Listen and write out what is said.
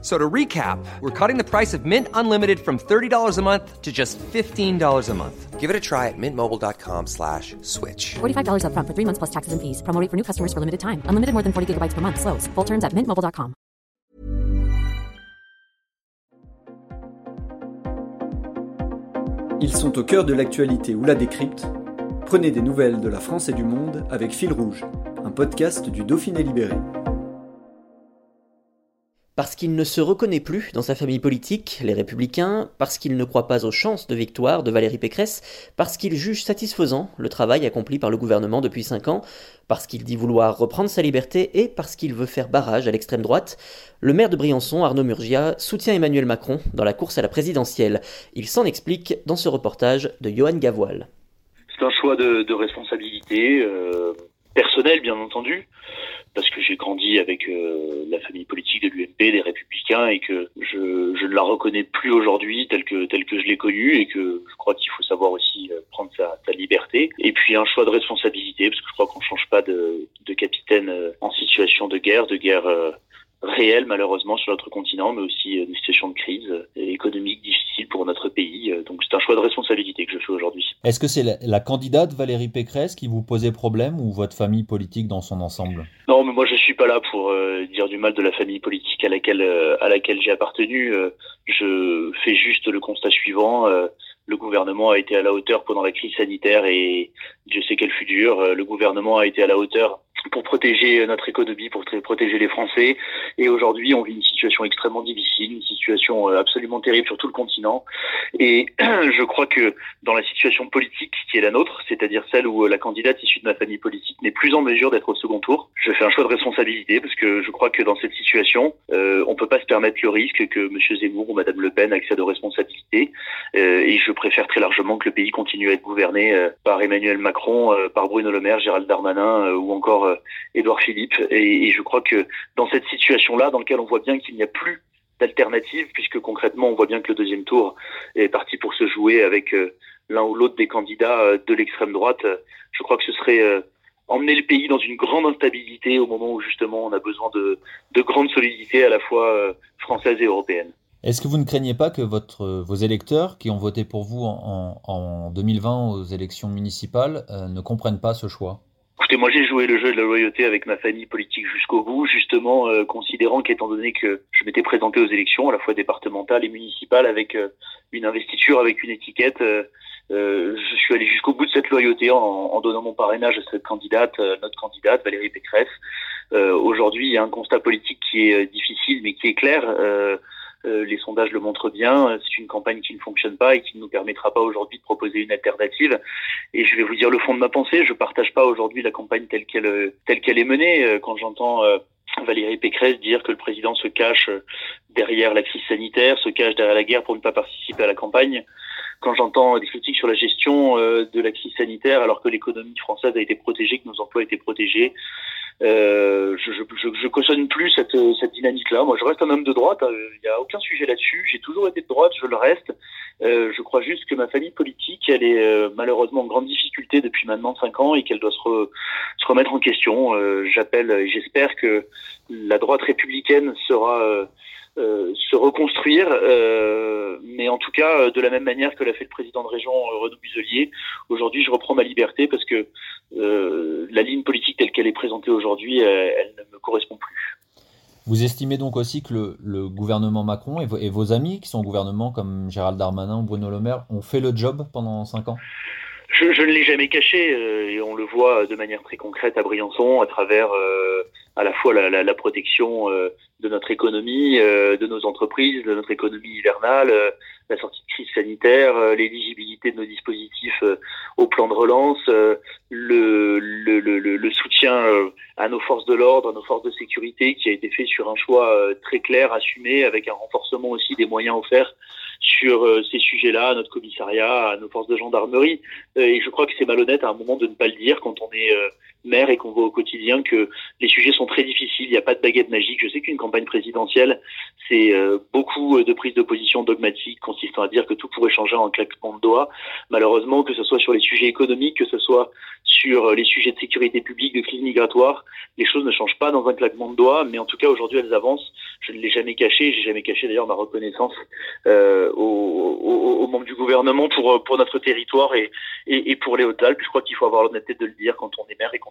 So to recap, we're cutting the price of Mint Unlimited from $30 a month to just $15 a month. Give it a try at mintmobile.com slash switch. $45 upfront for three months plus taxes and fees. Promo rate for new customers for limited time. Unlimited more than 40 gigabytes per month. Slows. Full terms at mintmobile.com. Ils sont au cœur de l'actualité ou la décrypte. Prenez des nouvelles de la France et du monde avec Fil Rouge, un podcast du Dauphiné Libéré. Parce qu'il ne se reconnaît plus dans sa famille politique, les républicains, parce qu'il ne croit pas aux chances de victoire de Valérie Pécresse, parce qu'il juge satisfaisant le travail accompli par le gouvernement depuis cinq ans, parce qu'il dit vouloir reprendre sa liberté et parce qu'il veut faire barrage à l'extrême droite, le maire de Briançon, Arnaud Murgia, soutient Emmanuel Macron dans la course à la présidentielle. Il s'en explique dans ce reportage de Johan Gavoil. C'est un choix de, de responsabilité, euh, personnelle bien entendu, parce que j'ai grandi avec euh, la famille politique de l'UMP, des Républicains, et que je, je ne la reconnais plus aujourd'hui telle que telle que je l'ai connue, et que je crois qu'il faut savoir aussi euh, prendre sa, sa, liberté. Et puis un choix de responsabilité, parce que je crois qu'on change pas de, de capitaine euh, en situation de guerre, de guerre euh, réelle malheureusement sur notre continent, mais aussi une situation de crise économique difficile pour notre pays. Donc c'est un choix de responsabilité que je fais aujourd'hui. Est-ce que c'est la, la, candidate Valérie Pécresse qui vous posait problème ou votre famille politique dans son ensemble? Non, mais moi je suis pas là pour euh, dire du mal de la famille politique à laquelle euh, à laquelle j'ai appartenu. Euh, je fais juste le constat suivant. le gouvernement a été à la hauteur pendant la crise sanitaire et Dieu sait qu'elle fut dure. Le gouvernement a été à la hauteur pour protéger notre économie, pour protéger les Français. Et aujourd'hui, on vit une situation extrêmement difficile, une situation absolument terrible sur tout le continent. Et je crois que dans la situation politique qui est la nôtre, c'est-à-dire celle où la candidate issue de ma famille politique n'est plus en mesure d'être au second tour, je fais un choix de responsabilité parce que je crois que dans cette situation, euh, on peut pas se permettre le risque que M. Zemmour ou Mme Le Pen accèdent aux responsabilités. Euh, et je préfère très largement que le pays continue à être gouverné euh, par Emmanuel Macron, par Bruno Le Maire, Gérald Darmanin ou encore Édouard Philippe. Et, et, je crois que dans cette situation-là, dans laquelle on voit bien qu'il n'y a plus d'alternative, puisque concrètement, on voit bien que le deuxième tour est parti pour se jouer avec euh, l'un ou l'autre des candidats euh, de l'extrême droite. Je crois que ce serait euh, emmener le pays dans une grande instabilité au moment où justement on a besoin de, de grande solidité à la fois française et européenne. Est-ce que vous ne craignez pas que votre, vos électeurs qui ont voté pour vous en, en 2020 aux élections municipales ne comprennent pas ce choix? Écoutez, moi j'ai joué le jeu de la loyauté avec ma famille politique jusqu'au bout, justement euh, considérant qu'étant donné que je m'étais présenté aux élections, à la fois départementales et municipales, avec euh, une investiture, avec une étiquette, euh, je suis allé jusqu'au bout de cette loyauté en, en, donnant mon parrainage à cette candidate, notre candidate, Valérie Pécresse. Aujourd'hui, il y a un constat politique qui est difficile, mais qui est clair. Euh, les sondages le montrent bien. C'est une campagne qui ne fonctionne pas et qui ne nous permettra pas aujourd'hui de proposer une alternative. Et je vais vous dire le fond de ma pensée. Je partage pas aujourd'hui la campagne telle qu'elle qu'elle est menée. Euh, quand j'entends euh, Valérie Pécresse dire que le président se cache derrière la sanitaire, se cache derrière la guerre pour ne pas participer à la campagne. Quand j'entends des critiques sur la gestion de la sanitaire alors que l'économie française a été protégée, que nos emplois étaient protégés, euh, je, je, je, cautionne plus cette, cette dynamique-là. Moi, je reste un homme de droite. Il euh, n'y a aucun sujet là-dessus. J'ai toujours été de droite. Je le reste. Euh, je crois juste que ma famille politique, elle est euh, malheureusement en grande difficulté depuis maintenant cinq ans et qu'elle doit se, re, se, remettre en question. Euh, J'appelle et j'espère que la droite républicaine sera euh, se reconstruire, euh, mais en tout cas euh, de la même manière que l'a fait le président de région Renaud Muselier. Aujourd'hui, je reprends ma liberté parce que la ligne politique telle qu'elle est présentée aujourd'hui, elle, elle, ne me correspond plus. Vous estimez donc aussi que le, le gouvernement Macron et vos, et vos, amis qui sont au gouvernement comme Gérald Darmanin ou Bruno Le Maire ont fait le job pendant cinq ans? Je, je, ne l'ai jamais caché euh, et on le voit de manière très concrète à Briançon à travers euh, à la fois la, la, la protection euh, de notre économie, de nos entreprises, de notre économie hivernale, la sortie de crise sanitaire, l'éligibilité de nos dispositifs au plan de relance, le, le, le, le soutien à nos forces de l'ordre, à nos forces de sécurité qui a été fait sur un choix très clair, assumé, avec un renforcement aussi des moyens offerts sur ces sujets-là à notre commissariat, à nos forces de gendarmerie. et je crois que c'est malhonnête à un moment de ne pas le dire quand on est maire et qu'on voit au quotidien que les sujets sont très difficiles, il n'y a pas de baguette magique. Je sais qu'une campagne présidentielle, c'est euh, beaucoup de prises de position dogmatiques consistant à dire que tout pourrait changer en claquement de doigts. Malheureusement, que ce soit sur les sujets économiques, que ce soit sur les sujets de sécurité publique, de crise migratoire, les choses ne changent pas dans un claquement de doigts, mais en tout cas aujourd'hui elles avancent. Je ne l'ai jamais caché, j'ai jamais caché d'ailleurs ma reconnaissance euh, aux, membres du gouvernement pour notre territoire et pour les Hautes-Alpes. Je crois qu'il faut avoir l'honnêteté de le dire quand on est maire et qu'on